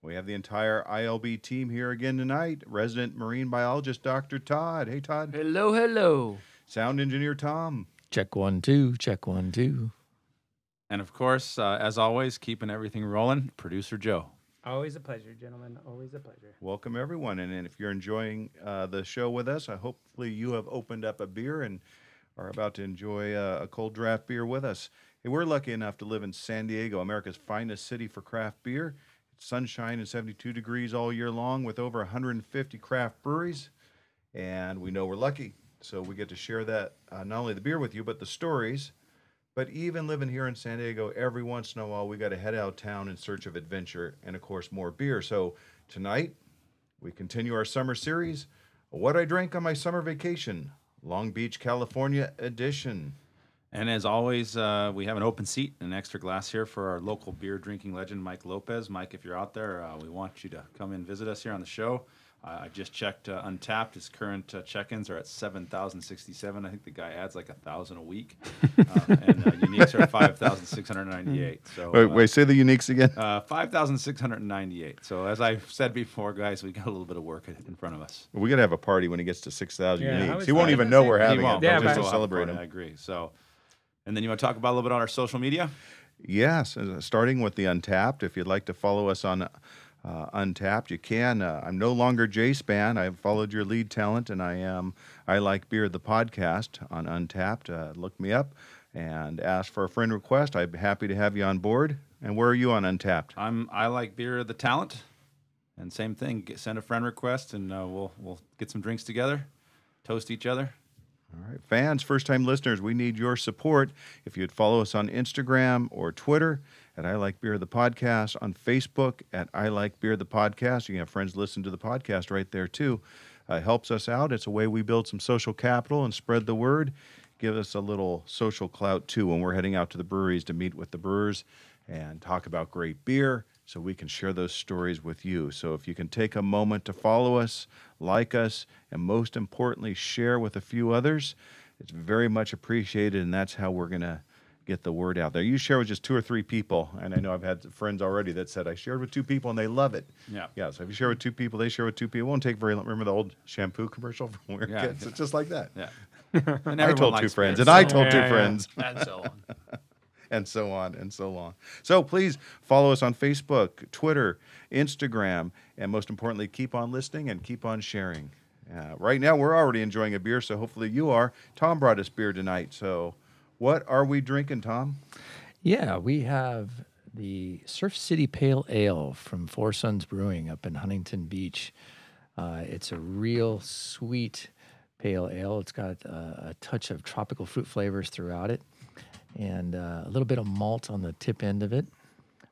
We have the entire ILB team here again tonight. Resident marine biologist, Dr. Todd. Hey, Todd. Hello, hello. Sound engineer, Tom. Check one, two. Check one, two. And of course, uh, as always, keeping everything rolling, producer Joe. Always a pleasure, gentlemen. Always a pleasure. Welcome, everyone. And, and if you're enjoying uh, the show with us, I hopefully you have opened up a beer and are about to enjoy uh, a cold draft beer with us. Hey, we're lucky enough to live in San Diego, America's finest city for craft beer. Sunshine and 72 degrees all year long with over 150 craft breweries. And we know we're lucky. So we get to share that, uh, not only the beer with you, but the stories. But even living here in San Diego, every once in a while, we got to head out town in search of adventure and, of course, more beer. So tonight, we continue our summer series, What I Drank on My Summer Vacation, Long Beach, California edition. And as always, uh, we have an open seat, and an extra glass here for our local beer drinking legend, Mike Lopez. Mike, if you're out there, uh, we want you to come and visit us here on the show. Uh, I just checked uh, Untappd. His current uh, check-ins are at seven thousand sixty-seven. I think the guy adds like a thousand a week, uh, and uh, uniques are five thousand six hundred ninety-eight. So Wait, uh, wait, say the uniques again. Uh, 5,698. So, as I've said before, guys, we got a little bit of work in front of us. We got to have a party when he gets to 6,000 Yeah, uniques. He won't even know we're say- having He it. won't, Yeah, We'll but just but- we'll celebrate fun, I agree. So, and then you want to talk about a little bit on our social media? Yes, uh, starting with the Untappd. If you'd like to follow us on uh, Untappd, you can. Uh, I'm no longer J Span. I've followed your lead talent, and I am I Like Beer, the podcast on Untappd. Uh, look me up and ask for a friend request. I'd be happy to have you on board. And where are you on Untappd? I'm I like beer the talent, and same thing. Send a friend request, and uh, we'll we'll get some drinks together, toast each other. All right, fans, first time listeners, we need your support. If you'd follow us on Instagram or Twitter at I Like Beer the Podcast, on Facebook at I Like Beer the Podcast. You can have friends listen to the podcast right there too. Uh, helps us out. It's a way we build some social capital and spread the word. Give us a little social clout too when we're heading out to the breweries to meet with the brewers and talk about great beer so we can share those stories with you. So if you can take a moment to follow us, like us, and most importantly, share with a few others, it's very much appreciated, and that's how we're going to get the word out there. You share with just two or three people, and I know I've had friends already that said I shared with two people and they love it. Yeah. Yeah. So if you share with two people, they share with two people. It won't take very long. Remember the old shampoo commercial from where Yeah. kids? It's just like that. Yeah. And I told two friends, beer, and I so- told two Yeah, yeah. friends And so on. And so on and so on. So please follow us on Facebook, Twitter, Instagram, and most importantly, keep on listening and keep on sharing. Uh, right now, we're already enjoying a beer, so hopefully you are. Tom brought us beer tonight. So, what are we drinking, Tom? Yeah, we have the Surf City Pale Ale from Four Sons Brewing up in Huntington Beach. Uh, it's a real sweet pale ale. It's got a touch of tropical fruit flavors throughout it and uh, a little bit of malt on the tip end of it.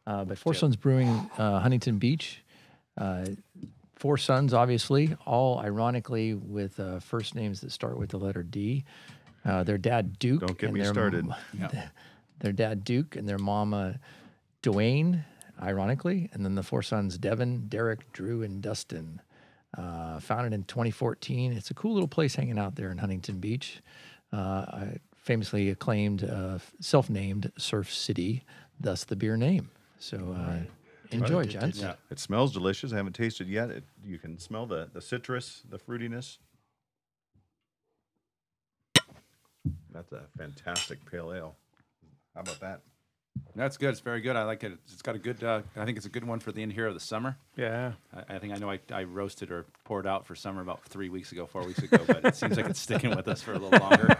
Uh, but Four Sons Brewing, uh, Huntington Beach. Uh, Four Sons, obviously, all ironically with uh, first names that start with the letter D. Uh, their dad, Duke. Don't get and me their started. m- their dad Duke and their mama Dwayne, ironically, and then the four sons Devin, Derek, Drew, and Dustin. Uh, founded in 2014. It's a cool little place hanging out there in Huntington Beach. Uh, I famously acclaimed, uh, self-named Surf City, thus the beer name. So uh, enjoy, gents. Yeah. It smells delicious. I haven't tasted yet. It, you can smell the, the citrus, the fruitiness. That's a fantastic pale ale. How about that? That's good. It's very good. I like it. It's got a good. Uh, I think it's a good one for the end here of the summer. Yeah. I, I think I know I, I roasted or poured out for summer about three weeks ago, four weeks ago, but it seems like it's sticking with us for a little longer.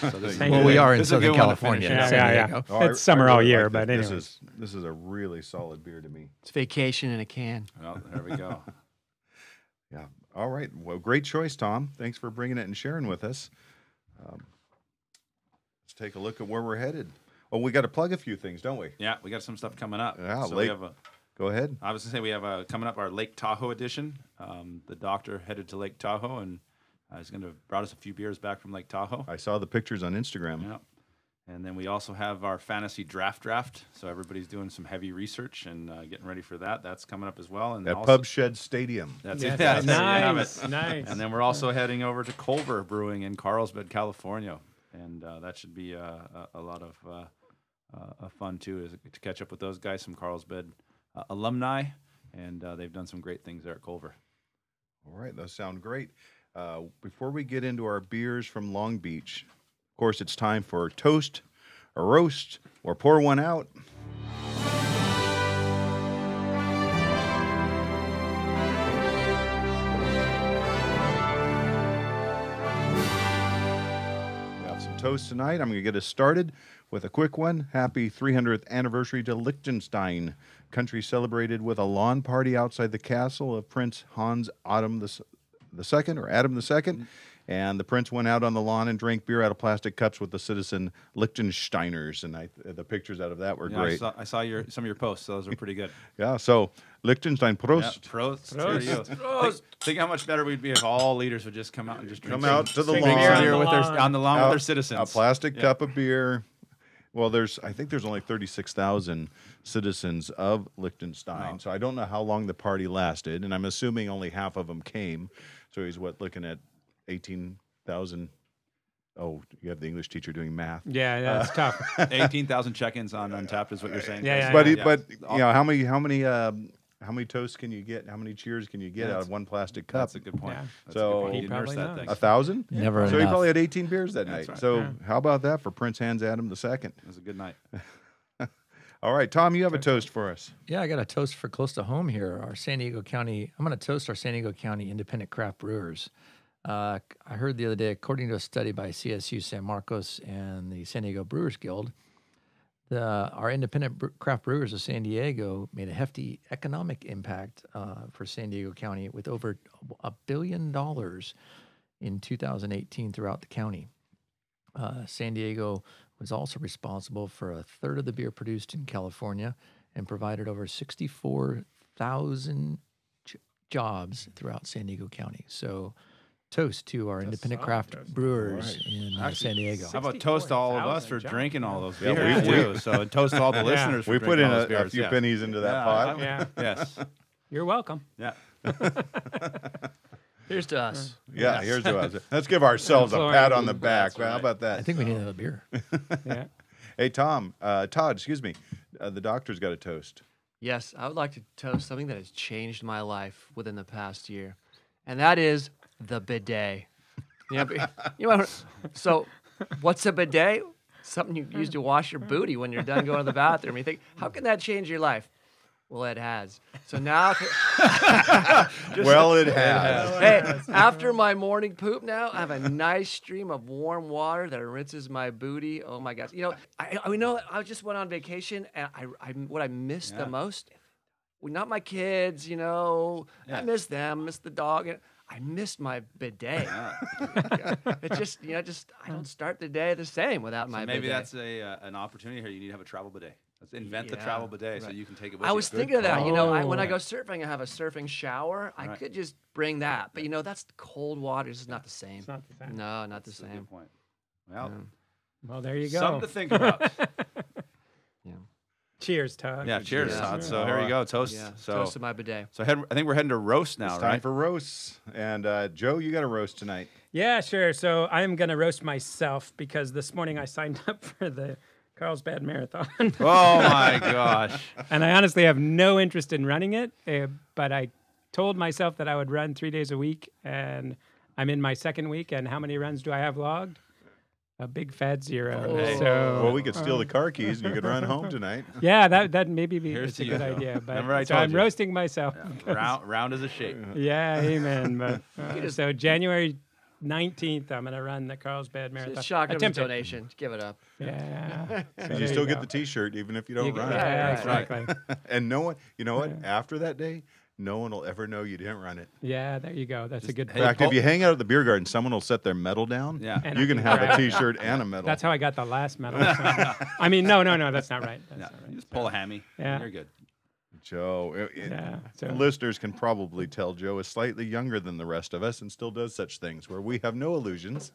So this Well, Well, we are in This is a good Southern California. Yeah, yeah, yeah. Diego. Oh, I- It's summer I all year, like but this. This is this is a really solid beer to me. It's vacation in a can. Well, there we go. Yeah. All right. Well, great choice, Tom. Thanks for bringing it and sharing with us. Um, let's take a look at where we're headed. Oh, we got to plug a few things, don't we? Yeah, we got some stuff coming up. Yeah, so late- we have a, Go ahead. I was gonna say we have a coming up our Lake Tahoe edition. Um, the doctor headed to Lake Tahoe and Uh, he's going to brought us a few beers back from Lake Tahoe. I saw the pictures on Instagram. Yeah. And then we also have our fantasy draft draft. So everybody's doing some heavy research and uh, getting ready for that. That's coming up as well. And At also, Pub Shed Stadium. That's Yes, it. Yeah, there nice, it. nice. And then we're also heading over to Culver Brewing in Carlsbad, California, and uh, that should be uh, a, a lot of uh, fun too, is to catch up with those guys, some Carlsbad uh, alumni, and uh, they've done some great things there at Culver. All right, those sound great. Uh, before we get into our beers from Long Beach, of course, it's time for toast, a roast, or pour one out. We have some toast tonight. I'm going to get us started with a quick one. Happy 300th anniversary to Liechtenstein. Country celebrated with a lawn party outside the castle of Prince Hans Adam the, the Second or Adam the Second. Mm-hmm. And the prince went out on the lawn and drank beer out of plastic cups with the citizen Liechtensteiners. And I, the pictures out of that were Yeah, I great. saw, I saw your some of your posts; those are pretty good. Yeah, so Liechtenstein, Yeah, Prost. Prost. There you. Think, think how much better we'd be if all leaders would just come out and just drink Come some- out to the lawn. beer On the with their lawn. on the lawn with Out- their citizens. A plastic Yeah. cup of beer. Well, there's I think there's only 36,000 citizens of Liechtenstein. Wow. So I don't know how long the party lasted, and I'm assuming only half of them came. So he's what looking at 18,000. Oh, you have the English teacher doing math. Yeah, that's tough. Eighteen thousand check-ins on Untappd is what you're saying. Yeah, yeah, But Yeah. but you know how many how many um, how many toasts can you get? How many cheers can you get out of one plastic cup? That's a good point. Yeah. That's a So- good point. He You nurse probably that knows. thing. A thousand. Never So he enough. probably had 18 beers that That's night. right. So Yeah. how about that for Prince Hans Adam II? It was a good night. All right, Tom, you have a toast for us. Yeah, I got a toast for close to home here. Our San Diego County. I'm going to toast our San Diego County independent craft brewers. Uh, I heard the other day, according to a study by CSU San Marcos and the San Diego Brewers Guild, the our independent craft brewers of San Diego made a hefty economic impact uh, for San Diego County with over a billion dollars in 2018 throughout the county. Uh, San Diego was also responsible for a third of the beer produced in California and provided over 64,000 j- jobs throughout San Diego County. So, toast to our independent solid craft toast. brewers in uh, San Diego. How about toast to all of us for drinking all those Yeah, beers we- too? So and toast to all the listeners. For We put drinking in all a, those beers. a few yeah. pennies into that Yeah, pot. Yeah. Yes. You're welcome. Yeah. Here's to us. Yeah, here's to us. Let's give ourselves a pat on the back. That's Well, How about that? I think we need another beer. Yeah. Hey, Tom, uh, Todd, excuse me. Uh, the doctor's got a toast. Yes, I would like to toast something that has changed my life within the past year, and that is the bidet. Yeah, but- you know, so what's a bidet? Something you use to wash your booty when you're done going to the bathroom. You think, how can that change your life? Well, it has. So now, well, it has. hey, after my morning poop now, I have a nice stream of warm water that rinses my booty. Oh my gosh. You know, I, I know I just went on vacation and I, I what I missed Yeah. the most, well, not my kids, you know, Yeah. I miss them, miss the dog. And I missed my bidet. it just, you know, just I don't start the day the same without my maybe bidet. that's a uh, an opportunity here. You need to have a travel bidet. Let's invent the travel bidet so you can take it with I you. was thinking of that. You know, I, when I go surfing, I have a surfing shower. I Right. could just bring that, but you know, that's cold water. It's not the same. It's not the same. No, not the That's a same. good point. Well, Well, there you go. something to think about. Cheers, Todd. yeah, cheers, Yeah. Todd. So here you go, toast. Yeah, So toast to my bidet. so head, I think we're heading to roast now, It's time right? for roasts. And uh, Joe, you got a roast tonight. Yeah, sure. So I'm going to roast myself because this morning I signed up for the Carlsbad Marathon. oh my gosh. and I honestly have no interest in running it, uh, but I told myself that I would run three days a week, and I'm in my second week. And how many runs do I have logged? A big fat zero. Hey. So Well, we could steal the car keys and you could run home tonight. yeah, that that maybe be Here's it's a good Joe. idea. But Remember I so told I'm you. roasting myself. round, round as a shape. Yeah, amen. But uh, so January 19th, I'm gonna run the Carlsbad Marathon. It's shock of Attempt it. donation. Give it up. Yeah. So you still go. get the T-shirt even if you You don't get- run. Yeah, Right, right. exactly. And no one, you know what? After that day, no one will ever know you didn't run it. Yeah, there you go. That's a Just- good. In fact, if you hang out at the beer garden, someone will set their medal down. Yeah. And you I can can have a grab it. T-shirt and a medal. That's how I got the last medal. so- I mean, no, no, no, that's not right. That's Yeah. not right. just pull a hammy. Yeah. You're good. Joe, it- it- Yeah, so- listeners can probably tell Joe is slightly younger than the rest of us and still does such things where we have no illusions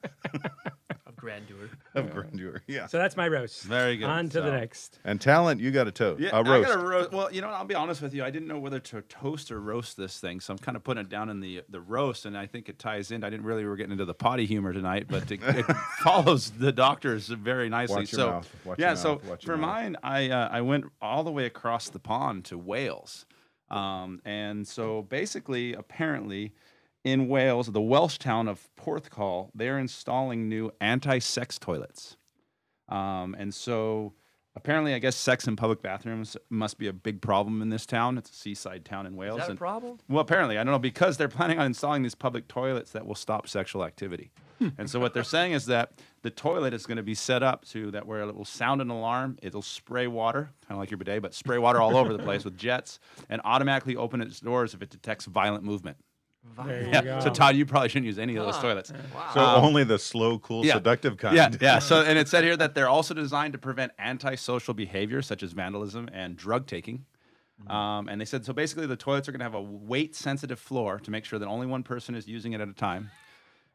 Of grandeur. of grandeur. Yeah. So that's my roast. Very good. On to the next. And talent, you got a toast. Yeah, a roast. I got a roast. Well, you know, I'll be honest with you. I didn't know whether to toast or roast this thing, so I'm kind of putting it down in the the roast, and I think it ties in. I didn't really we're getting into the potty humor tonight, but it, it follows the doctors very nicely. Watch your so mouth. Watch yeah, your so mouth. Watch your for mouth. mine, I uh, I went all the way across the pond to Wales, um, and so basically, apparently. In Wales, the Welsh town of Porthcawl, they're installing new anti-sex toilets. Um, and so apparently, I guess sex in public bathrooms must be a big problem in this town. It's a seaside town in Wales. Is that a and- problem? well, apparently, I don't know because they're planning on installing these public toilets that will stop sexual activity. and so what they're saying is that the toilet is going to be set up to that where it will sound an alarm, it'll spray water, kind of like your bidet, but spray water all over the place with jets, and automatically open its doors if it detects violent movement. There you Yeah. go. So Todd, you probably shouldn't use any of those Huh. toilets. Wow. So only the slow, cool, Um, yeah. seductive kind. Yeah, yeah. So, and it said here that they're also designed to prevent antisocial behavior such as vandalism and drug taking. Um, and they said so. Basically, the toilets are going to have a weight-sensitive floor to make sure that only one person is using it at a time.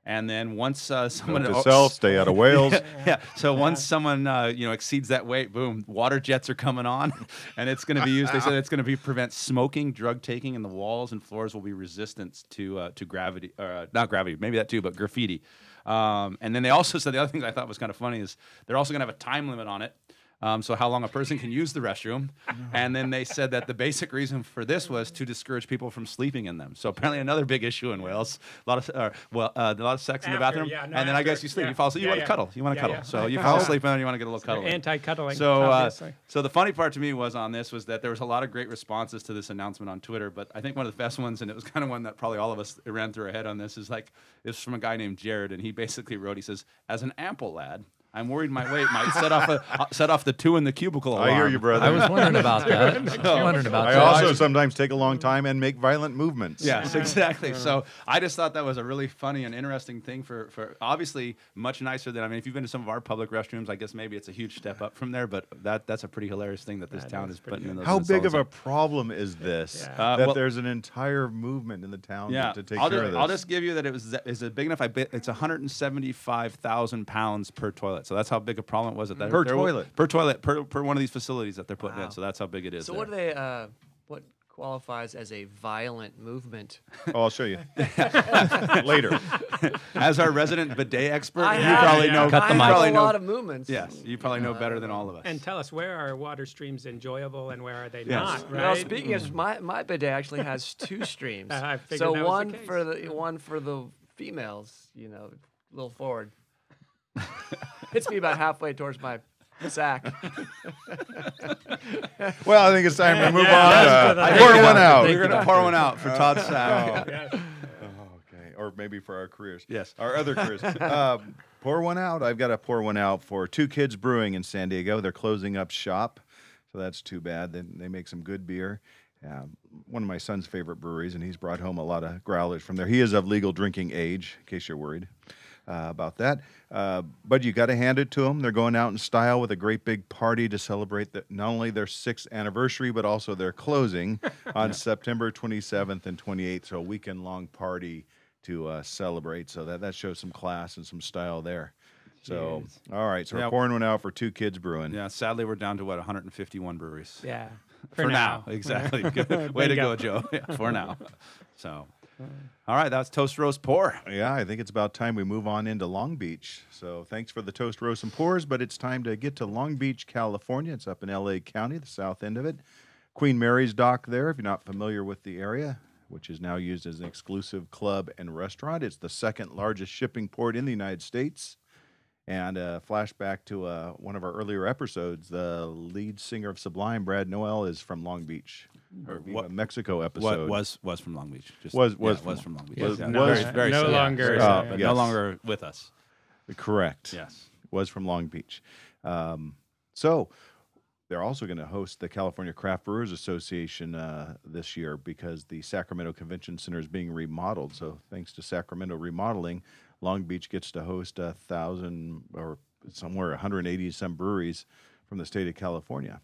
And then once uh, someone Note to self, stay out of Wales. yeah. So once someone uh, you know exceeds that weight, boom, water jets are coming on, and it's going to be used. They said it's going to be prevent smoking, drug taking, and the walls and floors will be resistant to uh, to gravity, uh, not gravity, maybe that too, but graffiti. Um, and then they also said the other thing I thought was kind of funny is they're also going to have a time limit on it. Um, so how long a person can use the restroom, and then they said that the basic reason for this was to discourage people from sleeping in them. So apparently another big issue in Wales, a lot of uh, well, uh, a lot of sex in the bathroom, yeah, no, and then I guess you sleep, yeah, you fall asleep, you yeah, want to cuddle, you want to cuddle, so you fall asleep and then you want to get a little cuddle. Anti-cuddling. So, uh, so the funny part to me was on this was that there was a lot of great responses to this announcement on Twitter, but I think one of the best ones, and it was kind of one that probably all of us ran through our head on this, is like it's from a guy named Jared, and he basically wrote, he says, "As an ample lad, I'm worried my weight might set off a, uh, set off the two in the cubicle alarm." I hear you, brother. I was wondering about that. I was wondering about I that. also sometimes take a long time and make violent movements. Yes, exactly. So I just thought that was a really funny and interesting thing for, for obviously much nicer than I mean, if you've been to some of our public restrooms, I guess maybe it's a huge step up from there, but that that's a pretty hilarious thing that this That town is is pretty putting in good. those. How big of a problem is this Yeah. Uh, that well- there's an entire movement in the town yeah, to take I'll care just, of this? I'll just give you that it was is it big enough? I bet it's 175,000 pounds per toilet. So that's how big a problem it was. At that Per toilet? per toilet per per one of these facilities that they're putting Wow. in. So that's how big it is. So there. what do they? Uh, what qualifies as a violent movement? Oh, I'll show you later. As our resident bidet expert, I you have- probably yeah. know. Cut the you have mic. probably a lot of movements. Yes, you probably know better than all of us. And tell us where are water streams enjoyable and where are they Yes. not? Right. Well, speaking of my my bidet actually has two streams. Uh, I figured so that was the one case. for the one for the females, you know, a little forward. Hits me about halfway towards my sack. Well, I think it's time to move that's on. the Uh, thing. pour one out. Think We're gonna pour one out for Todd's sack. Yeah. Oh, okay, or maybe for our careers. Yes. our other careers. uh, pour one out. I've got to pour one out for Two Kids Brewing in San Diego. They're closing up shop, so that's too bad. They, they make some good beer. Uh, one of my son's favorite breweries, and he's brought home a lot of growlers from there. He is of legal drinking age, in case you're worried uh, about that. Uh, but you got to hand it to them. They're going out in style with a great big party to celebrate the, not only their sixth anniversary, but also their closing on September 27th and 28th. So a weekend long party to uh, celebrate. So that, that shows some class and some style there. So, all right. So Yeah. we're pouring one out for Two Kids Brewing. Yeah, sadly, we're down to what 151 breweries. Yeah. For, now. exactly. Way to go, Bingo. Joe. Yeah, for now. So, all right, that's toast roast pour. Yeah, I think it's about time we move on into Long Beach. So thanks for the toast, roast, and pours, but it's time to get to Long Beach, California. It's up in LA County, the south end of it. Queen Mary's Dock there, if you're not familiar with the area, which is now used as an exclusive club and restaurant. It's the second largest shipping port in the United States. And a flashback to uh, one of our earlier episodes, the lead singer of Sublime, Brad Nowell, is from Long Beach. Or Viva What- Mexico episode. What was was from Long Beach? Just, Was- yeah, was was from- from Long Beach. was- yeah, was- very, very no sad. longer. Very Uh, sad, but yes. no longer with us. Correct. Yes. was from Long Beach. Um, so they're also going to host the California Craft Brewers Association uh, this year because the Sacramento Convention Center is being remodeled. So thanks to Sacramento remodeling, Long Beach gets to host a thousand or somewhere 180 some breweries from the state of California.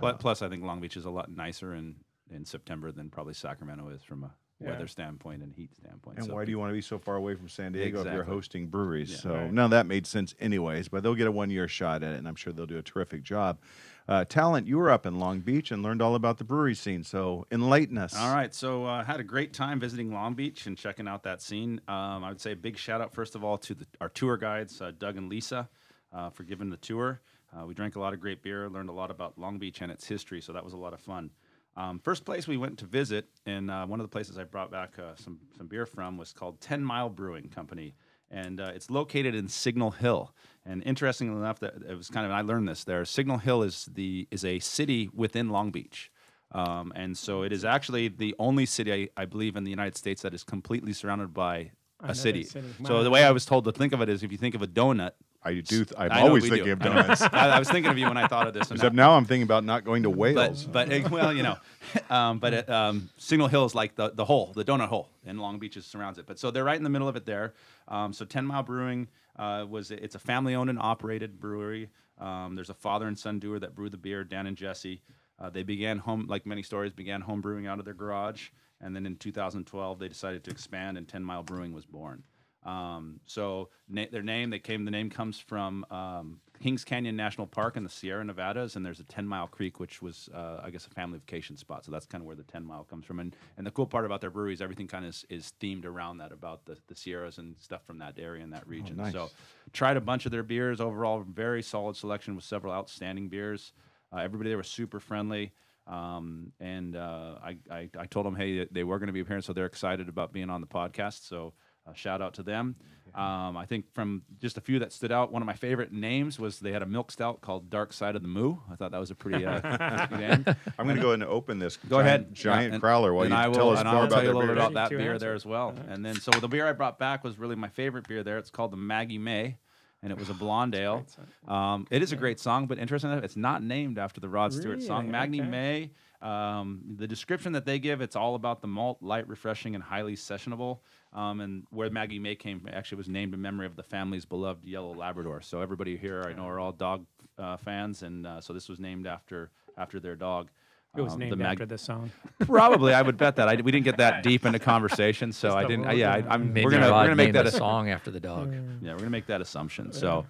Plus, plus, I think Long Beach is a lot nicer and in September than probably Sacramento is from a Yeah. weather standpoint and heat standpoint. And So why do you want to be so far away from San Diego if you're hosting breweries? Yeah. so Right. of that made sense anyways, but they'll get a one year shot at it, and I'm sure they'll do a terrific job. Uh, Talent, you were up in Long Beach and learned all about the brewery scene, so enlighten us. All right, so uh, had a great time visiting Long Beach and checking out that scene. Um, I would say a big shout out first of all to the, our tour guides, uh, Doug and Lisa, uh, for giving the tour. Uh, we drank a lot of great beer, learned a lot about Long Beach and its history, so that was a lot of fun. Um, first place we went to visit, and uh, one of the places I brought back uh, some some beer from was called Ten Mile Brewing Company, and uh, it's located in Signal Hill. And interestingly enough, that it was kind of I learned this there. Signal Hill is the is a city within Long Beach. Um, and so it is actually the only city, I, I believe, in the United States that is completely surrounded by a city. city. So the way I was told to think of it is if you think of a donut, I do. Th- I'm I always thinking do. of donuts. I, I was thinking of you when I thought of this. Except now I'm thinking about not going to Wales. but but uh, well, you know, um, but it, um, Signal Hill is like the the hole, the donut hole, and Long Beach surrounds it. But so they're right in the middle of it there. Um, so Ten Mile Brewing uh, was it's a family owned and operated brewery. Um, there's a father and son doer that brew the beer, Dan and Jesse. Uh, they began home, like many stories, began home brewing out of their garage, and then in 2012 they decided to expand, and Ten Mile Brewing was born. Um, so na- their name, they came. The name comes from um, Kings Canyon National Park in the Sierra Nevadas, and there's a Ten Mile Creek, which was, uh, I guess, a family vacation spot. So that's kind of where the Ten Mile comes from. And and the cool part about their brewery is everything kind of is, is themed around that, about the, the Sierras and stuff from that area and that region. nice. So tried a bunch of their beers. Overall, very solid selection with several outstanding beers. Uh, everybody there was super friendly. Um, and uh, I, I, I told them, hey, they were going to be appearing, so they're excited about being on the podcast. So uh, shout out to them. Um, I think from just a few that stood out, one of my favorite names was they had a milk stout called Dark Side of the Moo. I thought that was a pretty uh, good name. I'm going to go ahead and open this. Go giant, ahead, giant and- crowler while and you I will, tell us and more I'll about tell you a little bit beer. about that beer ounces. there as well. And then, so the beer I brought back was really my favorite beer there. It's called the Maggie May, and it was a blonde ale. Um, it is a great song, but interesting enough, it's not named after the Rod Stewart song. Really? Maggie Okay. May. Um, the description that they give, it's all about the malt, light, refreshing, and highly sessionable. Um, and where Maggie May came, actually was named in memory of the family's beloved yellow Labrador. So everybody here, I know, are all dog uh, fans, and uh, so this was named after after their dog. It was Um, the named Mag- after the song. Probably, I would bet that. I, we didn't get that deep into conversation, so I didn't. yeah, I, I'm. We're gonna we're gonna make that a song after the dog. Yeah, we're gonna make that assumption. So,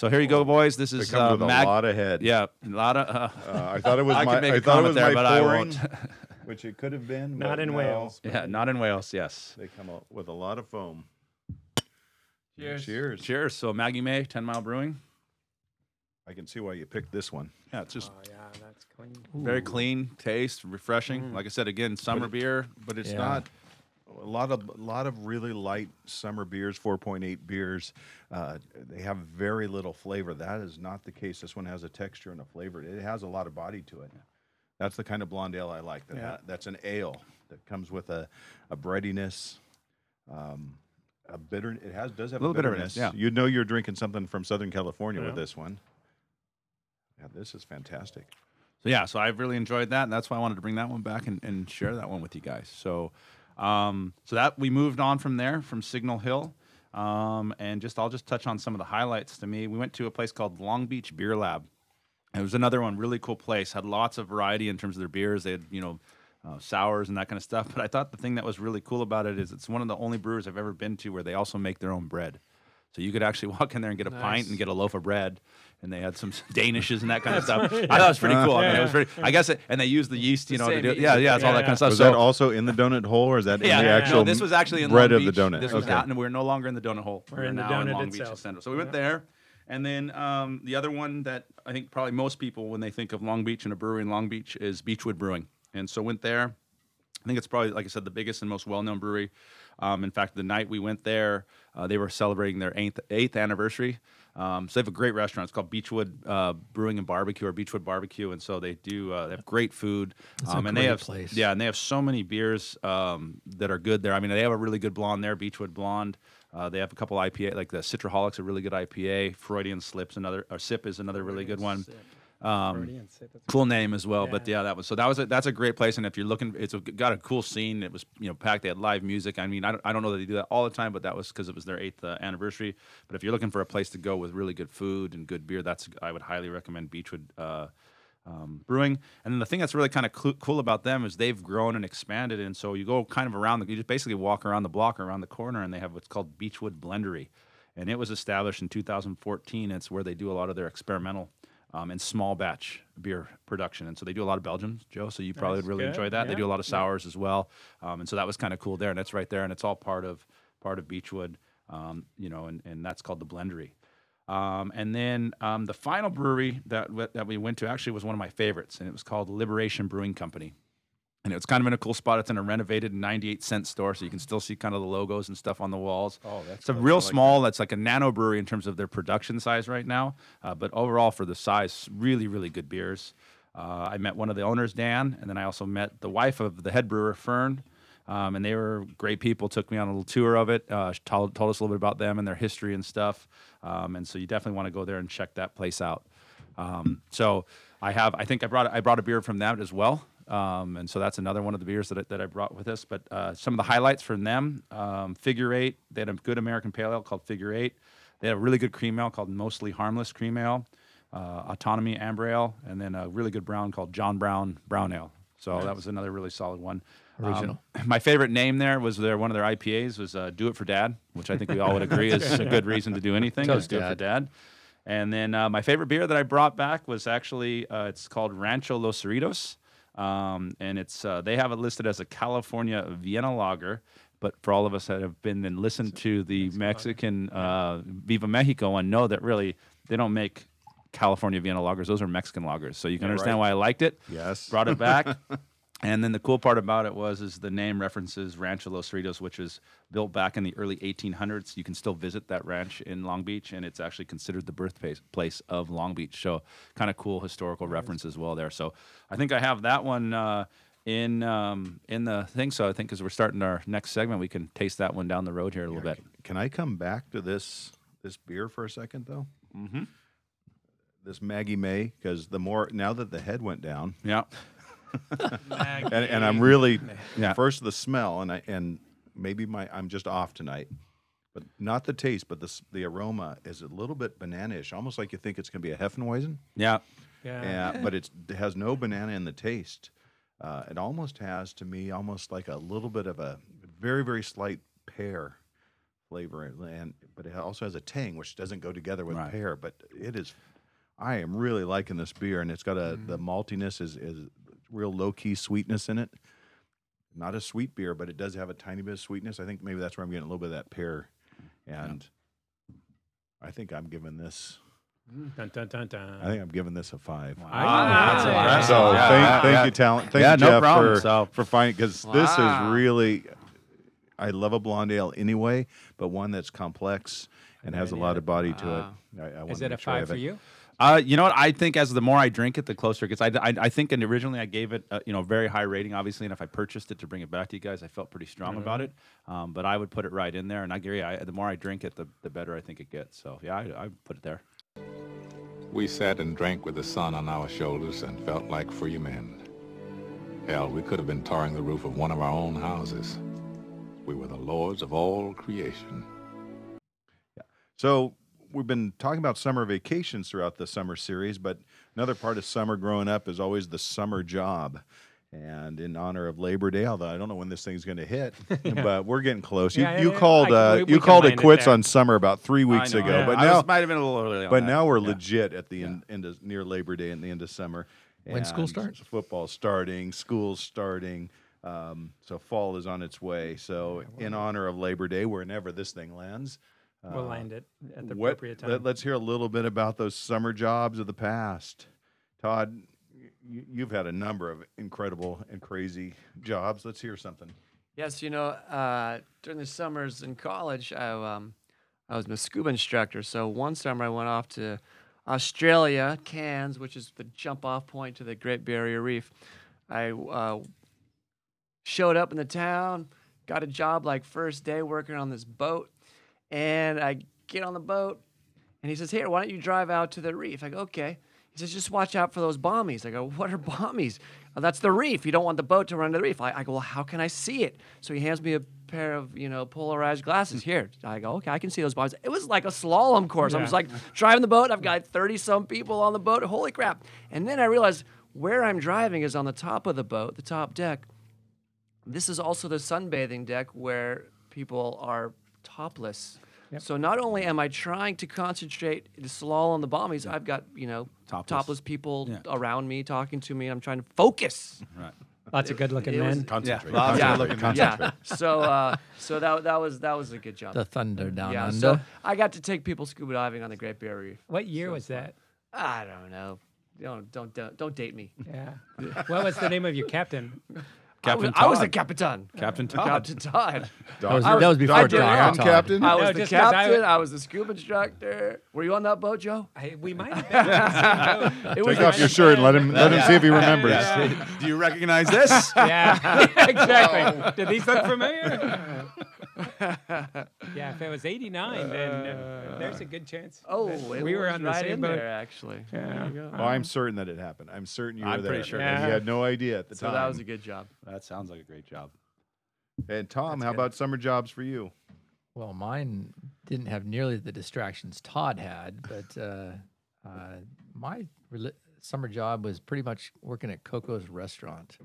so here you go, boys. This It is comes uh, with a Mag- lot of head. Yeah, a lot of. Uh, Uh, I thought it was I could my. make I a thought it comment was there, my but I pouring, won't. which it could have been. Not in no. Wales. yeah, not in Wales. Yes. They come out with a lot of foam. Cheers. Cheers. Cheers. So Maggie May, Ten Mile Brewing. I can see why you picked this one. Yeah, it's just Oh yeah, that's clean. very clean taste, refreshing. Like I said, again, summer beer. but it's Yeah. not a lot of a lot of really light summer beers 4.8 beers. Uh, they have very little flavor. That is not the case. This one has a texture and a flavor. It has a lot of body to it. That's the kind of blonde ale i like. That Yeah. that's an ale that comes with a, a breadiness um, a bitter it has does have Little a bitterness, bitterness, yeah. you'd know you're drinking something from southern california Yeah. with this one. Yeah this is fantastic. So yeah, so I've really enjoyed that, and that's why I wanted to bring that one back and, and share that one with you guys. So, um, so that we moved on from there from Signal Hill, um, and just I'll just touch on some of the highlights to me. We went to a place called Long Beach Beer Lab. It was another one, really cool place. Had lots of variety in terms of their beers. They had you know. Uh, sours and that kind of stuff. But I thought the thing that was really cool about it is it's one of the only brewers I've ever been to where they also make their own bread. So you could actually walk in there and get a pint and get a loaf of bread, and they had some danishes and that kind of stuff. I thought it was pretty cool. I mean, it was very. I guess, it, and they use the yeast, you The know, to do, yeast. yeah, yeah, it's all Yeah, that kind of stuff. was so, that also in the donut hole or is that yeah, in the no, actual this was actually in bread Long of the Beach. donut This was okay out, and we're no longer in the donut hole. We're in the now in donut Long Beach itself. Center. So we went there, and then um, the other one that I think probably most people when they think of Long Beach and a brewery in Long Beach is Beachwood Brewing, and so went there. I think it's probably, like I said, the biggest and most well-known brewery. Um, in fact, the night we went there, uh, they were celebrating their eighth, eighth anniversary. Um, so they have a great restaurant. It's called Beachwood uh, Brewing and Barbecue or Beachwood Barbecue, and so they do. Uh, they have great food, um, and they have place. yeah, and they have so many beers um, that are good there. I mean, they have a really good blonde there, Beachwood Blonde. Uh, they have a couple IPA, like the Citraholics, a really good IPA. Freudian Slips, another or Sip is another really good one. Sip, that's cool name as well. But Yeah. yeah, that was so that was a, that's a great place. And if you're looking, it's a, got a cool scene. It was you know packed. They had live music. I mean, I don't, I don't know that they do that all the time, but that was because it was their eighth uh, anniversary. But if you're looking for a place to go with really good food and good beer, that's I would highly recommend Beachwood. Uh, um, Brewing. And then the thing that's really kind of cl- cool about them is they've grown and expanded. And so you go kind of around, the, you just basically walk around the block, around the corner, and they have what's called Beachwood Blendery. And it was established in 2014. It's where they do a lot of their experimental um, and small batch beer production. And so they do a lot of Belgians, Joe. So you probably would really good, enjoy that. They do a lot of sours as well. Um, and so that was kind of cool there. And it's right there. And it's all part of part of Beachwood, um, you know, and, and that's called the Blendery. Um, and then um, the final brewery that that we went to actually was one of my favorites, and it was called Liberation Brewing Company. And it's kind of in a cool spot. It's in a renovated 98 cent store, so you can still see kind of the logos and stuff on the walls. Oh, that's it's a real like small. That's like a nano brewery in terms of their production size right now. Uh, but overall, for the size, really, really good beers. Uh, I met one of the owners, Dan, and then I also met the wife of the head brewer, Fern. Um, and they were great people. Took me on a little tour of it. Uh, told, told us a little bit about them and their history and stuff. Um, and so you definitely want to go there and check that place out. Um, so I have, I think I brought, I brought a beer from them as well. Um, and so that's another one of the beers that I, that I brought with us. But uh, some of the highlights from them: um, Figure Eight. They had a good American Pale Ale called Figure Eight. They had a really good cream ale called Mostly Harmless Cream Ale, uh, Autonomy Amber Ale, and then a really good brown called John Brown Brown Ale. So that was another really solid one. Original. Um, my favorite name there was their one of their IPAs was uh, "Do It for Dad," which I think we all would agree is a good reason to do anything. Toast do it for Dad. Dad. And then uh, my favorite beer that I brought back was actually uh, it's called Rancho Los Cerritos, um, and it's uh, they have it listed as a California Vienna lager. But for all of us that have been and listened to the Mexican uh, Viva Mexico and know that really they don't make California Vienna lagers; those are Mexican lagers. So you can Yeah, understand right. why I liked it. Yes. brought it back. And then the cool part about it was is the name references Rancho Los Cerritos, which was built back in the early 1800s. You can still visit that ranch in Long Beach, and it's actually considered the birthplace place of Long Beach. So kind of cool historical reference as well there. So I think I have that one uh, in um, in the thing. So I think as we're starting our next segment, we can taste that one down the road here a little bit. Can I come back to this this beer for a second though? Mm-hmm. This Maggie May, because the more now that the head went down, Yeah. And, and I'm really Yeah. first the smell, and I and maybe my I'm just off tonight, but not the taste, but the s- the aroma is a little bit banana-ish, almost like you think it's going to be a Hefeweizen, Yeah. Yeah. yeah, but it's, it has no banana in the taste. Uh, it almost has to me almost like a little bit of a very very slight pear flavor, and but it also has a tang which doesn't go together with Right. pear. But it is, I am really liking this beer, and it's got a the maltiness is is real low key sweetness in it. Not a sweet beer, but it does have a tiny bit of sweetness. I think maybe that's where I'm getting a little bit of that pear, and I think I'm giving this. Mm, dun, dun, dun, dun. I think I'm giving this a five. Wow. that's Wow. impressive. So Yeah, thank, thank yeah. you, talent. Thank Yeah, you, no Jeff, problem. for So- for finding because this is really. I love a blonde ale anyway, but one that's complex and has a lot of body to Wow. it. I, I Is it a make sure five for it. you? Uh, you know what? I think as the more I drink it, the closer it gets. I, I, I think and originally I gave it, a, you know, very high rating, obviously. And if I purchased it to bring it back to you guys, I felt pretty strong about it. Um, but I would put it right in there. And I agree. I, the more I drink it, the, the better I think it gets. So yeah, I, I put it there. We sat and drank with the sun on our shoulders and felt like free men. Hell, we could have been tarring the roof of one of our own houses. We were the lords of all creation. Yeah. So we've been talking about summer vacations throughout the summer series, but another part of summer growing up is always the summer job. And in honor of Labor Day, although I don't know when this thing's going to hit, but we're getting close. You, Yeah, yeah, you yeah. called I- uh, we- we you can called it land it quits on summer about three weeks know, ago, yeah. but I now was, might have been a little early on but that. now we're Yeah. legit at the end, end of, near Labor Day and the end of summer. When school starts? football starting, school's starting. Um, so fall is on its way. So in honor of Labor Day, wherever this thing lands, We'll uh, land it at the what- appropriate let- time. let's hear a little bit about those summer jobs of the past. Todd, you, you've had a number of incredible and crazy jobs. Let's hear something. Yes, you know, uh, during the summers in college, I, um, I was a scuba instructor. So one summer I went off to Australia, Cairns, which is the jump off point to the Great Barrier Reef. I uh, showed up in the town, got a job like first day working on this boat, and I get on the boat, and he says, "Here, why don't you drive out to the reef?" I go, "Okay." He says, "Just watch out for those bombies." I go, "What are bombies?" "Oh, that's the reef. You don't want the boat to run to the reef. I, I go, "Well, how can I see it?" So he hands me a pair of you know polarized glasses. Here, I go, okay, I can see those bombies. It was like a slalom course. I was Yeah. like driving the boat. I've got thirty some people on the boat. Holy crap! And then I realized where I'm driving is on the top of the boat, the top deck. This is also the sunbathing deck where people are topless. So not only am I trying to concentrate the slalom on the bombies, I've got you know Topless. people Yeah. around me talking to me. I'm trying to focus. Right. Lots of good looking men. Concentrate. Lots Yeah, looking yeah. So uh, so that that was that was a good job. The Thunder Down yeah. Under. So I got to take people scuba diving on the Great Barrier Reef. What year was that? I don't know. Don't don't don't, don't date me. Yeah. what was the name of your captain? Captain I was, I was the capitan. Captain Todd. Captain Todd. that was, that was before I did- John. Todd. Captain. I was No, the just 'cause I captain. I was the scuba instructor. Were you on that boat, Joe? I, we might have been. on the same boat. It was Take off your shirt and let him let him see if he remembers. Yes. Do you recognize this? Yeah, exactly. Oh. Did these look familiar? yeah, if it was 89, then uh, there's a good chance. Oh, it we were was on the right same in boat. there actually. Yeah. There you. Oh, I'm certain that it happened. I'm certain you were I'm there. pretty sure. and Yeah. He had no idea at the So time. that was a good job. That sounds like a great job. and Tom, how about summer jobs for you? Well, mine didn't have nearly the distractions Todd had, but uh, uh, my reli- summer job was pretty much working at Coco's restaurant.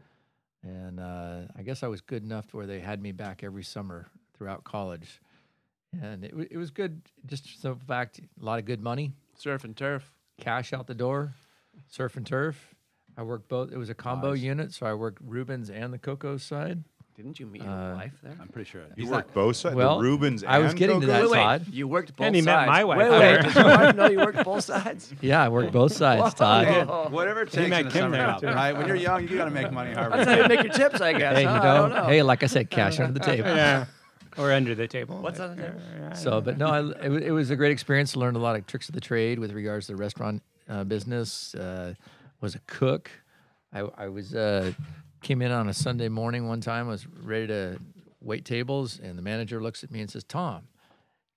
And uh, I guess I was good enough to where they had me back every summer throughout college. And it, wa- it was good, just the fact, a lot of good money, Surf and turf. cash out the door, surf and turf. I worked both. It was a combo Nice. unit, so I worked Rubens and the Coco's side. Didn't you meet your Uh, wife there? I'm pretty sure. You He's worked both sides. Well, the Rubens. I was and getting to that, Coco's? Todd. You worked both And he met my wife Wait, there. wait. Does your wife know you worked both sides? Yeah, I worked both sides, Todd. Oh. Whatever it takes met in a Kim summer there, too. right? When you're young, you got to make money. Harvard. That's how you make your tips, I guess. Hey, you huh? I don't know. hey, like I said, cash under the table. Yeah. Or under the table. What's on the table? So, but no, I, it, it was a great experience to learn a lot of tricks of the trade with regards to the restaurant uh, business. Uh, was a cook. I, I was uh, came in on a Sunday morning one time. Was ready to wait tables, and the manager looks at me and says, "Tom,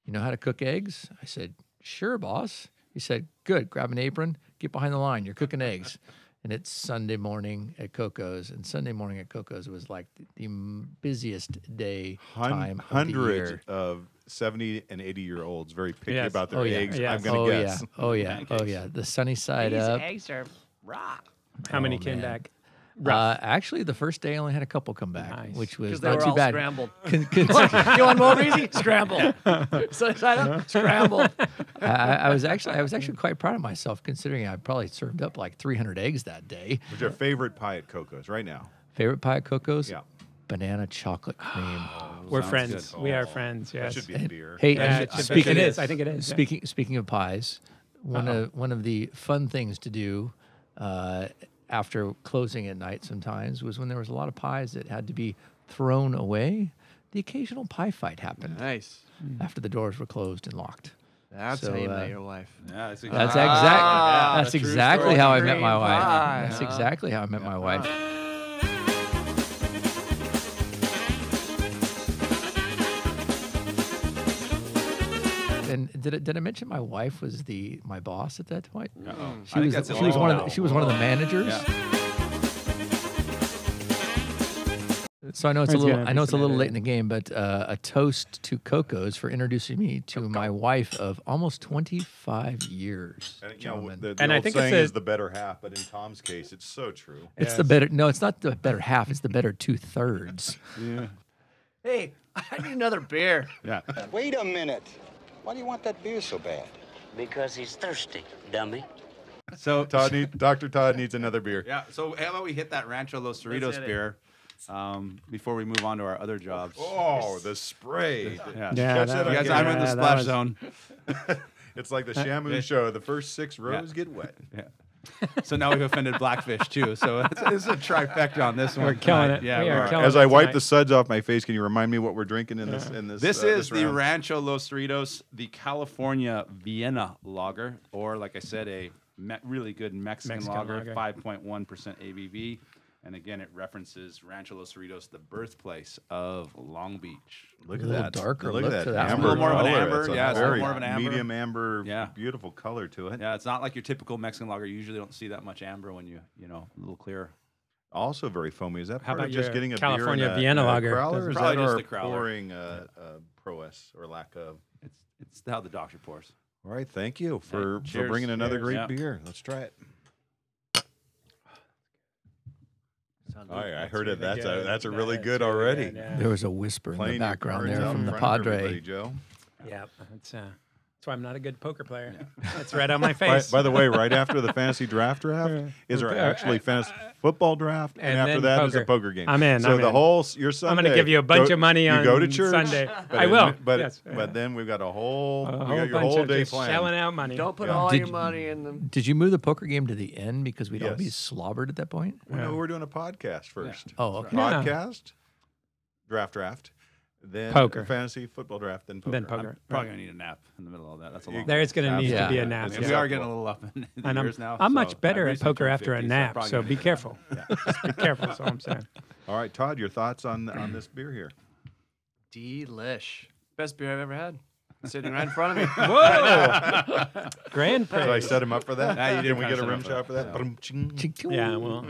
you know how to cook eggs?" I said, "Sure, boss." He said, "Good. Grab an apron. Get behind the line. You're cooking eggs." And it's Sunday morning at Coco's, and Sunday morning at Coco's was like the, the busiest day Hun- time of the hundreds year. of 70 and 80 year olds very picky Yes. about their Oh, yeah. eggs. I'm going to oh guess. yeah, oh yeah, oh, oh yeah. The sunny side up. eggs are raw. How many Oh, came man. back? Uh, actually, the first day I only had a couple come back, Nice. which was Because they not were too all bad. scrambled. Con- con- you want more easy? Scramble. Sunny side up? Scramble. I, I I was actually I was actually quite proud of myself considering I probably served up like 300 eggs that day. What's your favorite pie at Coco's right now? Favorite pie at Coco's? Yeah. Banana chocolate cream. We're Sounds friends. good. We are Oh, friends. That should be a beer. Hey, Yeah, it should- speaking it of, is. I think it is. yeah. Speaking speaking of pies, one of one of the fun things to do uh, after closing at night sometimes was when there was a lot of pies that had to be thrown away. The occasional pie fight happened Nice. after the doors were closed and locked. That's So, how you uh, met your wife. Yeah, that's, That's exactly. exactly Ah, that's the true exactly how I met my wife. pie, That's huh? exactly how I met my wife. Did I, did I mention my wife was the my boss at that point? Uh-oh. She was she was one of the, she was one of the managers. Yeah. So I know it's a There's little gonna I know it's a little late in the game, but uh, a toast to Coco's for introducing me to my wife of almost 25 years. And, you know, gentlemen. the, the And I old think it's saying a- is the better half, but in Tom's case, it's so true. It's the better. No, it's not the better half. It's the better two thirds. Hey, I need another beer. Yeah. Wait a minute. Why do you want that beer so bad? Because he's thirsty, dummy. So Todd need, Dr. Todd needs another beer. Yeah. So how about we hit that Rancho Los Cerritos beer um, before we move on to our other jobs. Oh, the spray. Yeah. Yeah, Catch that that You guys, again. I'm in the splash was- zone. It's like the Shamu show. The first six rows get wet. Yeah. So now we've offended Blackfish too. So it's, it's a trifecta on this one. We're killing tonight. it. Yeah, We are are. killing As it I wipe tonight. the suds off my face, can you remind me what we're drinking in this? In this, This uh, is the round? Rancho Los Cerritos, the California Vienna lager, or like I said, a me- really good Mexican, Mexican lager, lager. 5.1% ABV. And again, it references Rancho Los Cerritos, the birthplace of Long Beach. Look A at little that. darker Look look at that. that amber. A little more of an amber, It's yeah, it's a little very more of an amber. Medium amber. Yeah. Beautiful color to it. Yeah, it's not like your typical Mexican lager. You usually don't see that much amber when you, you know, a little clearer. Also very foamy. Is that How part about of just getting a California beer in a, Vienna a lager? Crowler, or is that just our the crowler. pouring uh, uh, prowess or lack of? It's it's how the doctor pours. All right, thank you for, for bringing another Cheers. great Yeah. beer. Let's try it. Sounds Oh, I heard it. really That's a that's a really is good already. good, yeah. There was a whisper in Playing the your background cards there out from the front of Padre. everybody, Joe. Yeah, that's uh, that's why I'm not a good poker player. That's right on my face. by the way, right after the fantasy draft draft is there Uh, actually fantasy football draft, and, and after then that is a poker. poker game. I'm in, So I'm the in. whole your Sunday. I'm going to give you a bunch go- of money on you go to church Sunday. but I in- will. But yes. but then we've got a whole a we whole got your bunch whole of day just planned. shelling out money. Don't put Yeah. all Did your money in the. Did you move the poker game to the end because we'd all be slobbered at that point? Well, no, we're doing a podcast first. Oh, okay. Podcast, draft draft, then Poker. fantasy football draft, then poker. Then poker. Probably gonna need a nap in the middle of that. That's a long. There is going to need Yeah. to be a nap. mean, yeah. we are getting a little up in the and I'm, years now. I'm so much better I at poker turned after a 50, nap, probably so gonna be need a careful. nap. Just be careful. That's all I'm saying. All right, Todd, your thoughts on on this beer here? Delish. Best beer I've ever had. Sitting right in front of me. Whoa! Grand Did I praise. set him up for that? Yeah, you did Can we kinda get a set rim him up shot for for that? that. Ba-dum-ching. Yeah, well.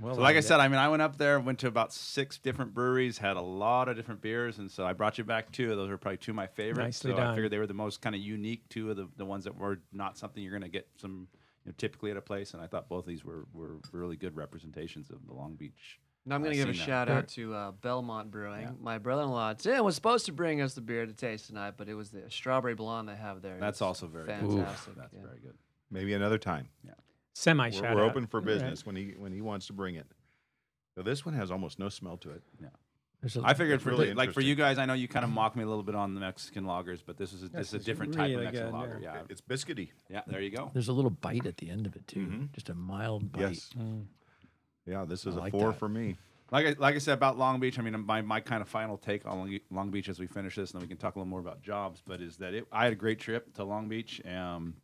Well So like I yeah. said, I mean, I went up there, went to about six different breweries, had a lot of different beers, and so I brought you back two. Those were probably two of my favorites. Nicely so I figured they were the most kind of unique, two of the, the ones that were not something you're going to get some you know, typically at a place. And I thought both of these were, were really good representations of the Long Beach. Now I'm going to give a seen that. shout out to uh, Belmont Brewing. Yeah. My brother-in-law Tim was supposed to bring us the beer to taste tonight, but it was the strawberry blonde they have there. That's It's also very good. fantastic. That's yeah. very good. Maybe another time. Semi We're, shout we're out. open for Right. business when he when he wants to bring it. So this one has almost no smell to it. There's a- I figured for really the- like for you guys, I know you kind of mock me a little bit on the Mexican lagers, but this is a, this is a is different type of really Mexican good, lager. yeah. Yeah, It's biscuity. yeah. There you go. There's a little bite at the end of it too, Mhm. just a mild bite. Yes. Yeah, this is I a like four that. for me. Like I, like I said about Long Beach, I mean, my, my kind of final take on Long, Long Beach as we finish this, and then we can talk a little more about jobs. But is that it? I had a great trip to Long Beach. Um,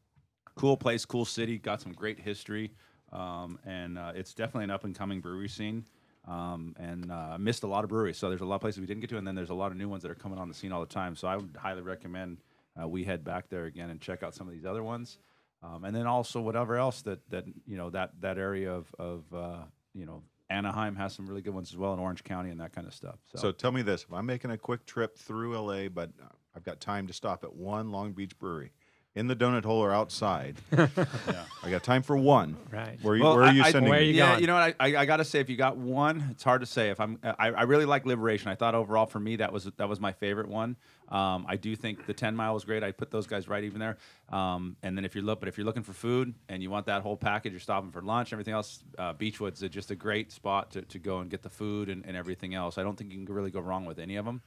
cool place, cool city, got some great history, um, and uh, it's definitely an up and coming brewery scene. Um, and uh, missed a lot of breweries, so there's a lot of places we didn't get to, and then there's a lot of new ones that are coming on the scene all the time. So I would highly recommend uh, we head back there again and check out some of these other ones, um, and then also whatever else that that you know that that area of of uh, you know Anaheim has some really good ones as well in Orange County and that kind of stuff. So, So tell me this: if I'm making a quick trip through LA, but I've got time to stop at one Long Beach brewery, in the donut hole or outside, I got time for one. Right. Where, you, Well, where are you I- sending Where me? you yeah, going? you know what? I, I, I got to say, if you got one, it's hard to say. If I'm, I, I really like Liberation. I thought overall for me that was that was my favorite one. Um, I do think the Ten Mile was great. I put those guys right even there. Um, and then if you're look, but if you're looking for food and you want that whole package, you're stopping for lunch, everything else. Uh, Beachwood's is just a great spot to, to go and get the food and, and everything else. I don't think you can really go wrong with any of them.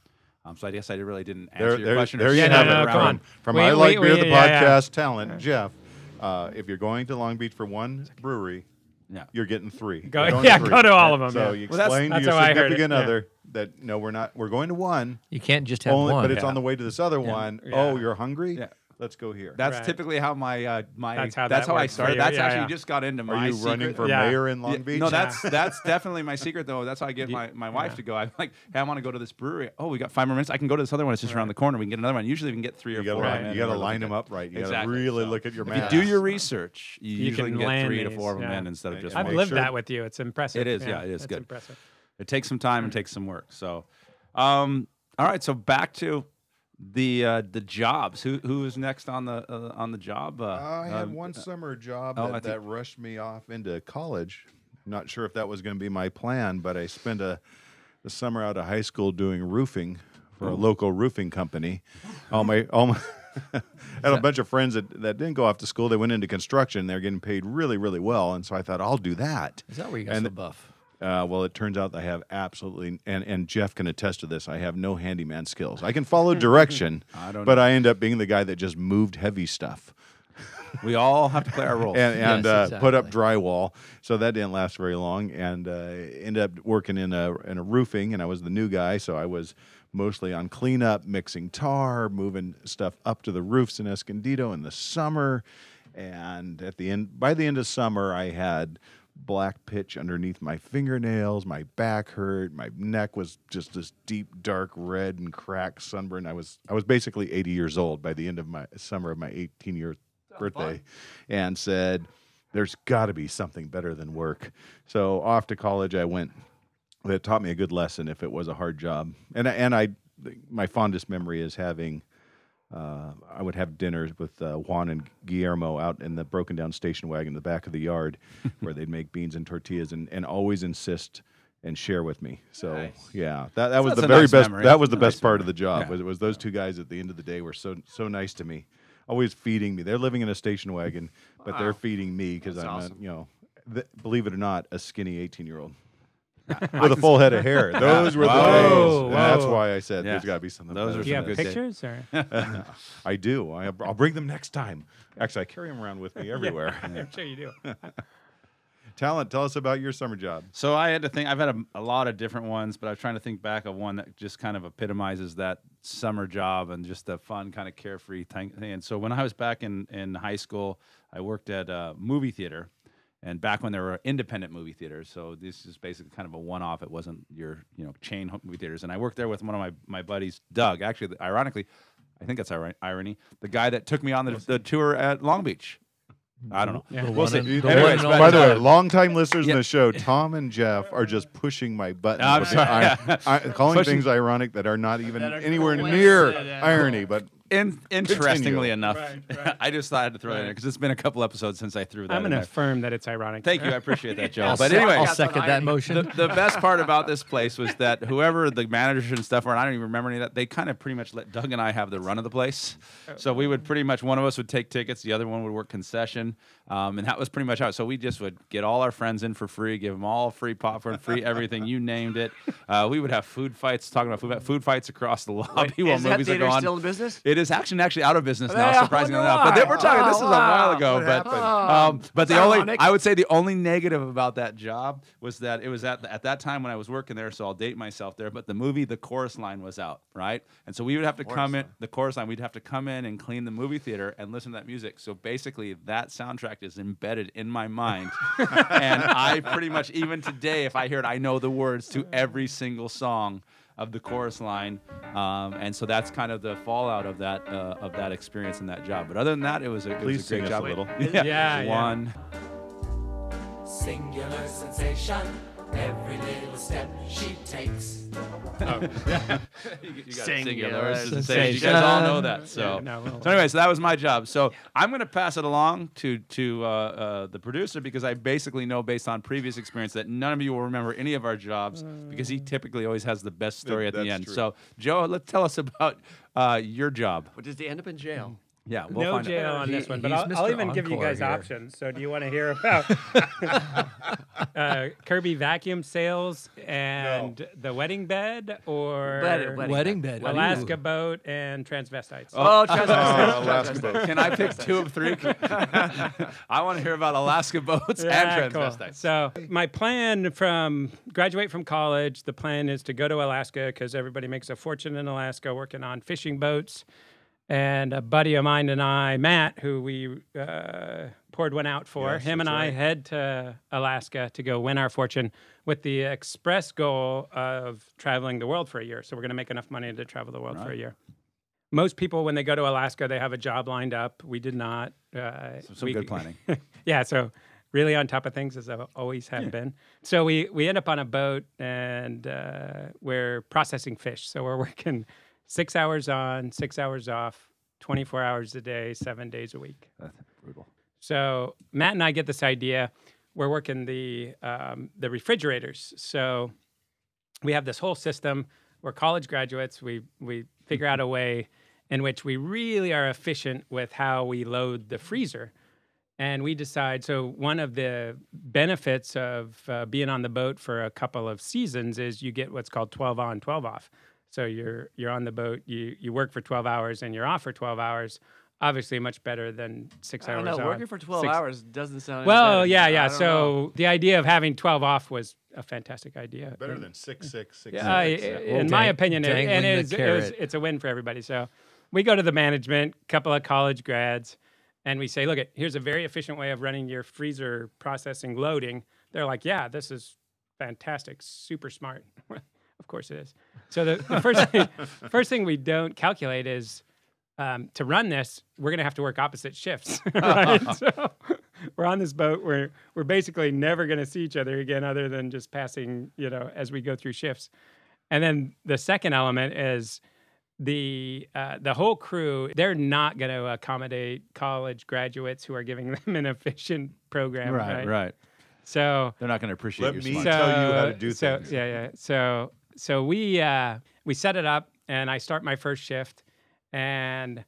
Um, so I guess I really didn't answer There, your there, question. there you have it no, it. no, around. come from on. from We- I we- like beer, we- the yeah, yeah. podcast talent, Jeff. Uh, if you're going to Long Beach for one brewery, Yeah. you're getting three. Go- You're yeah, three. go to all of 'em, So yeah. you Well, that's- explain that's to your how I heard significant yeah. other that no, we're not. We're going to one. You can't just have Only, one. but it's Yeah. on the way to this other one. Yeah. Oh, you're hungry? Yeah. Let's go here. That's Right. typically how my uh, my That's how that's that how I works for started. you. That's Yeah, actually yeah. just got into my Are you running for Yeah. mayor in Long Yeah, Beach? No, that's that's definitely my secret though. That's how I get my, my wife yeah. to go. I'm like, hey, I want to go to this brewery. Oh, we got five more minutes. I can go to this other one. It's just around the corner. We can get another one. Usually we can get three or you four. gotta, of them in you gotta line them up right. You Exactly. gotta really So look at your If math. you do your research, you, You usually can can, get land three to these, four of them yeah. in instead of just one. I've one. lived sure- that with you. It's impressive. It is, yeah, it is that's good. impressive. It takes some time and takes some work. So, um, all right. So back to the uh, the jobs. Who who is next on the uh, on the job? Uh, I had um, one summer job oh, that, I think- that rushed me off into college. I'm not sure if that was going to be my plan, but I spent a the summer out of high school doing roofing for a local roofing company. All my all my I had a bunch of friends that, that didn't go off to school. They went into construction. They're getting paid really, really well, and so I thought I'll do that. Is that where you got And- so buff? Uh, well, it turns out I have absolutely, and, and Jeff can attest to this. I have no handyman skills. I can follow direction, I don't but know. I end up being the guy that just moved heavy stuff We all have to play our roles. and, and Yes, uh, put up drywall. So that didn't last very long, and uh, ended up working in a in a roofing, and I was the new guy, so I was mostly on cleanup, mixing tar, moving stuff up to the roofs in Escondido in the summer, and at the end, by the end of summer, I had black pitch underneath my fingernails my back hurt my neck was just this deep dark red and cracked sunburn i was i was basically 80 years old by the end of my summer of my 18 year birthday and said there's got to be something better than work. So off to college I went. It taught me a good lesson if it was a hard job. And I, and I, my fondest memory is having. Uh, I would have dinners with uh, Juan and Guillermo out in the broken down station wagon in the back of the yard, where they'd make beans and tortillas, and, and always insist and share with me. So Nice. yeah, that, that was That's the very nice best. memory. That was the Nice best part of the job. Yeah. Was, was those two guys at the end of the day were so so nice to me, always feeding me. They're living in a station wagon, but they're feeding me because I'm awesome. a, you know, th- believe it or not, a skinny 18 year old. With a full head of hair. Those were the Whoa, days. And That's whoa. why I said Yeah. there's got to be something. Those better are Do you than have good this. pictures or? I do. I, I'll bring them next time. Actually, I carry them around with me everywhere. I'm sure you do. Talent, tell us about your summer job. So I had to think. I've had a, a lot of different ones, but I was trying to think back of one that just kind of epitomizes that summer job and just the fun, kind of carefree thing. And so when I was back in in high school, I worked at a movie theater, and back when there were independent movie theaters. So this is basically kind of a one off. It wasn't your you know chain movie theaters. And I worked there with one of my my buddies, Doug. Actually, ironically, I think that's iri- irony. The guy that took me on the, the tour at Long Beach. I don't know. Yeah. We'll see. and- the Anyways, one By the way, longtime listeners yeah. in the show, Tom and Jeff are just pushing my buttons. I'm sorry. I, I, calling Pushing- things ironic that are not even That are anywhere near irony. But In, interestingly Continue. enough, Right, right. I just thought I had to throw that in there because it's been a couple episodes since I threw that in. I'm going to there. affirm that it's ironic. Thank you, I appreciate that, Joe. But anyway, I'll second that motion. the, the best part about this place was that whoever the managers and stuff were, and I don't even remember any of that, they kind of pretty much let Doug and I have the run of the place. Oh. So we would pretty much, one of us would take tickets, the other one would work concession. Um, and that was pretty much how. So we just would get all our friends in for free, give them all free popcorn, free everything. You named it. Uh, we would have food fights, talking about food, food fights across the lobby while is that movies are going. still in business? It is actually actually out of business Yeah, now, surprisingly enough. But they we're talking. This is a Oh, while ago. But um, but the That's only. I would say the only negative about that job was that it was at at that time when I was working there. So I'll date myself there. But the movie The Chorus Line was out, right? And so we would have to come in the chorus line. We'd have to come in and clean the movie theater and listen to that music. So basically, that soundtrack is embedded in my mind, and I pretty much even today, if I hear it, I know the words to every single song of the chorus line, um, and so that's kind of the fallout of that uh, of that experience and that job. But other than that, it was a, it Please was a great us a job. little. Yeah, Yeah, yeah. one. Singular sensation. Every little step she takes. You, you got it, Singular sensation. You guys all know that. So, Yeah, no, we'll- so anyway, so that was my job. So I'm going to pass it along to to uh, uh, the producer because I basically know based on previous experience that none of you will remember any of our jobs because he typically always has the best story at the end. true. So Joe, let's tell us about uh, your job. But does he end up in jail? Yeah, we'll no find jail out. on He- this one, but I'll, I'll Mr. even give you guys here. options. So, do you want to hear about uh, Kirby vacuum sales and the wedding bed, or Wedding- wedding Wedding bed. Alaska boat and transvestites? Oh, trust Oh, Alaska boat. Can I pick two of three? I want to hear about Alaska boats and cool. transvestites. So my plan from graduate from college, the plan is to go to Alaska because everybody makes a fortune in Alaska working on fishing boats. And a buddy of mine and I, Matt, who we uh, poured one out for, Yes, him and I right. head to Alaska to go win our fortune with the express goal of traveling the world for a year. So we're going to make enough money to travel the world for a year. Most people, when they go to Alaska, they have a job lined up. We did not. Uh, Some we- good planning. yeah, so really on top of things as I always have been. So we we end up on a boat and uh, we're processing fish. So we're working six hours on, six hours off, twenty four hours a day, seven days a week. That's brutal. So Matt and I get this idea. We're working the um, the refrigerators. So we have this whole system. We're college graduates. We we figure out a way in which we really are efficient with how we load the freezer. And we decide. So one of the benefits of uh, being on the boat for a couple of seasons is you get what's called 12 on, 12 off. So you're you're on the boat, you you work for 12 hours, and you're off for 12 hours. Obviously, much better than six I don't hours. know. on, Working for 12 six- hours doesn't sound. Well, better. yeah, yeah. So know. the idea of having 12 off was a fantastic idea. Better And- than six six six. uh, six. in my Dang- opinion, it, and dangling it the is, it was, carrot. it's a win for everybody. So we go to the management, couple of college grads, and we say, look, it here's a very efficient way of running your freezer processing loading. They're like, yeah, this is fantastic, super smart. of course it is. So the, the first thing, first thing we don't calculate is um, to run this, we're going to have to work opposite shifts, right? so, we're on this boat. We're we're basically never going to see each other again, other than just passing, you know, as we go through shifts. And then the second element is the uh, the whole crew. They're not going to accommodate college graduates who are giving them an efficient program. Right, Right. right. So They're not going to appreciate Let your me smart. tell you how to do so, things. Yeah, yeah. So so we uh, we set it up, and I start my first shift, and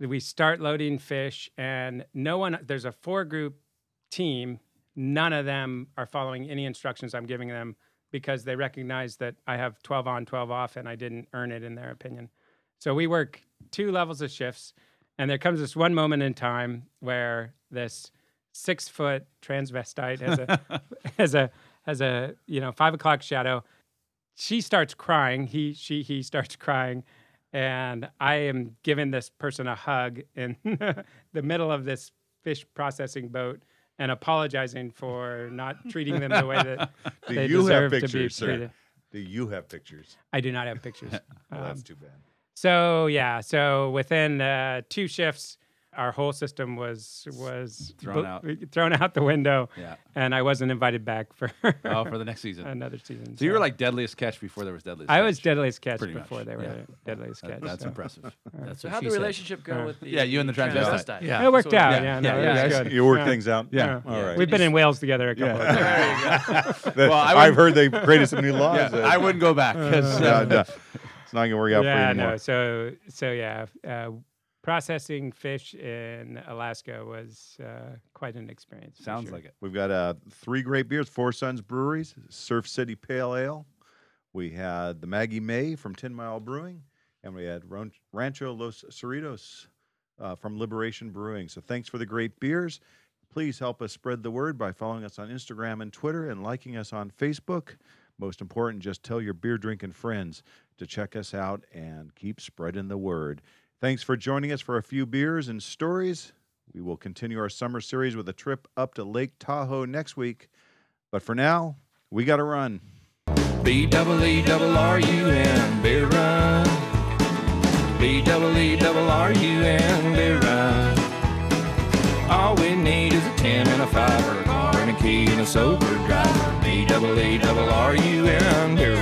we start loading fish, and no one. There's a four group team. None of them are following any instructions I'm giving them because they recognize that I have 12 on, 12 off, and I didn't earn it in their opinion. So we work two levels of shifts, and there comes this one moment in time where this six foot transvestite has a has a has a you know five o'clock shadow. She starts crying. He she he starts crying, and I am giving this person a hug in the middle of this fish processing boat and apologizing for not treating them the way that Do they you have deserve to be pictures, sir? treated. Do you have pictures? I do not have pictures. Well, that's Um, too bad. so yeah, so within uh, two shifts, our whole system was was Thrown bl- out. thrown out the window. Yeah. and I wasn't invited back for Oh, for the next season. another season. So you were like deadliest catch before there was deadliest. I was deadliest catch Pretty before much, they were yeah. deadliest That- catch. that's so. impressive. That's So how'd she the said. relationship go Uh, with the Yeah, you and the transvestite. transvestite? Yeah. It worked So- out. yeah, Yeah, no, yeah, it yeah, you guys- good. you worked Yeah. things out. Yeah. All right. We've been in Wales together a couple of times. Well, I I've heard they've created some new laws. I wouldn't go back because Yeah, it's not gonna work out for you yeah, no. So so yeah, uh, processing fish in Alaska was uh, quite an experience. sounds sure. like it. We've got uh, three great beers: Four Sons Breweries, Surf City Pale Ale. We had the Maggie May from Ten Mile Brewing, and we had Rancho Los Cerritos uh, from Liberation Brewing. So thanks for the great beers. Please help us spread the word by following us on Instagram and Twitter and liking us on Facebook. Most important, just tell your beer drinking friends to check us out and keep spreading the word. Thanks for joining us for a few beers and stories. We will continue our summer series with a trip up to Lake Tahoe next week. But for now, we got to run. B double E double R U N beer run. B double E double R U N beer run. All we need is a ten and a five or a car and a key and a sober driver. B double E double R U N beer